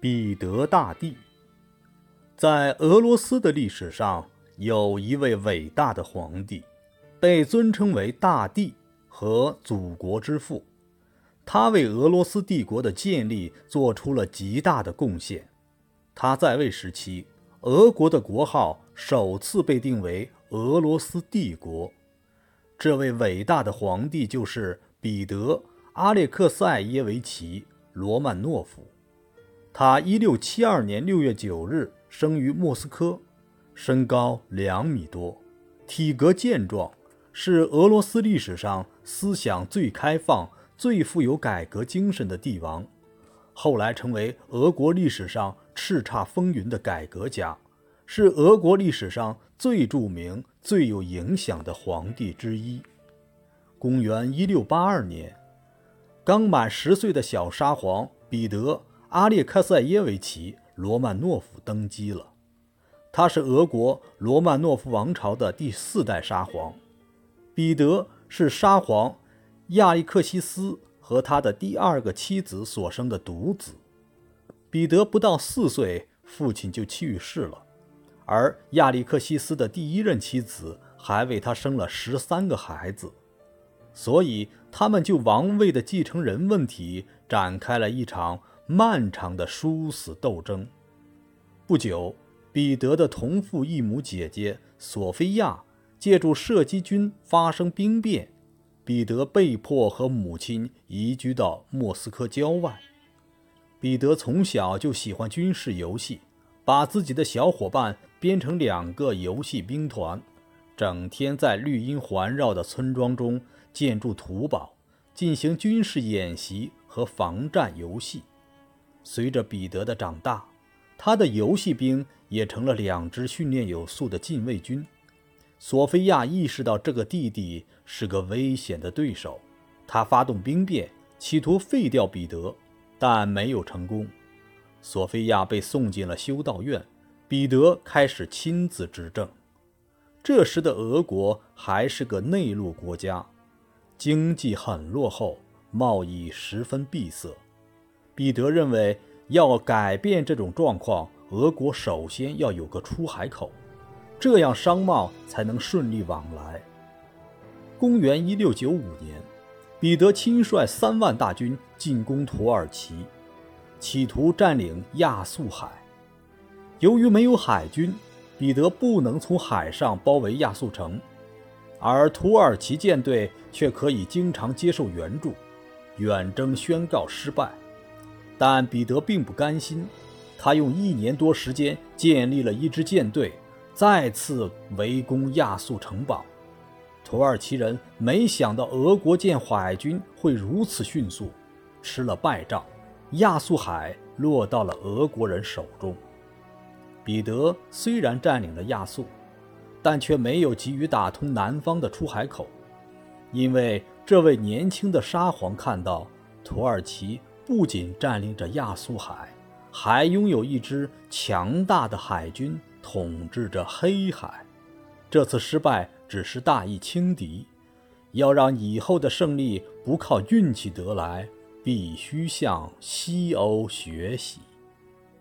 彼得大帝。在俄罗斯的历史上，有一位伟大的皇帝，被尊称为大帝和祖国之父。他为俄罗斯帝国的建立做出了极大的贡献。他在位时期，俄国的国号首次被定为俄罗斯帝国。这位伟大的皇帝就是彼得·阿列克塞耶维奇·罗曼诺夫。他1672年6月9日生于莫斯科，身高两米多，体格健壮，是俄罗斯历史上思想最开放、最富有改革精神的帝王。后来成为俄国历史上叱咤风云的改革家，是俄国历史上最著名。最有影响的皇帝之一。公元一六八二年，刚满十岁的小沙皇彼得·阿列克塞耶维奇·罗曼诺夫登基了。他是俄国罗曼诺夫王朝的第四代沙皇。彼得是沙皇亚历克西斯和他的第二个妻子所生的独子。彼得不到四岁，父亲就去世了。而亚历克西斯的第一任妻子还为他生了十三个孩子，所以他们就王位的继承人问题展开了一场漫长的殊死斗争。不久，彼得的同父异母姐姐索菲亚借助射击军发生兵变，彼得被迫和母亲移居到莫斯科郊外。彼得从小就喜欢军事游戏。把自己的小伙伴编成两个游戏兵团，整天在绿荫环绕的村庄中建筑土堡，进行军事演习和防战游戏。随着彼得的长大，他的游戏兵也成了两支训练有素的禁卫军。索菲亚意识到这个弟弟是个危险的对手，他发动兵变，企图废掉彼得，但没有成功。索菲亚被送进了修道院，彼得开始亲自执政。这时的俄国还是个内陆国家，经济很落后，贸易十分闭塞。彼得认为，要改变这种状况，俄国首先要有个出海口，这样商贸才能顺利往来。公元一六九五年，彼得亲率三万大军进攻土耳其。企图占领亚速海，由于没有海军，彼得不能从海上包围亚速城，而土耳其舰队却可以经常接受援助，远征宣告失败。但彼得并不甘心，他用一年多时间建立了一支舰队，再次围攻亚速城堡。土耳其人没想到俄国舰海军会如此迅速，吃了败仗。亚速海落到了俄国人手中。彼得虽然占领了亚速，但却没有急于打通南方的出海口，因为这位年轻的沙皇看到土耳其不仅占领着亚速海，还拥有一支强大的海军统治着黑海。这次失败只是大意轻敌，要让以后的胜利不靠运气得来。必须向西欧学习。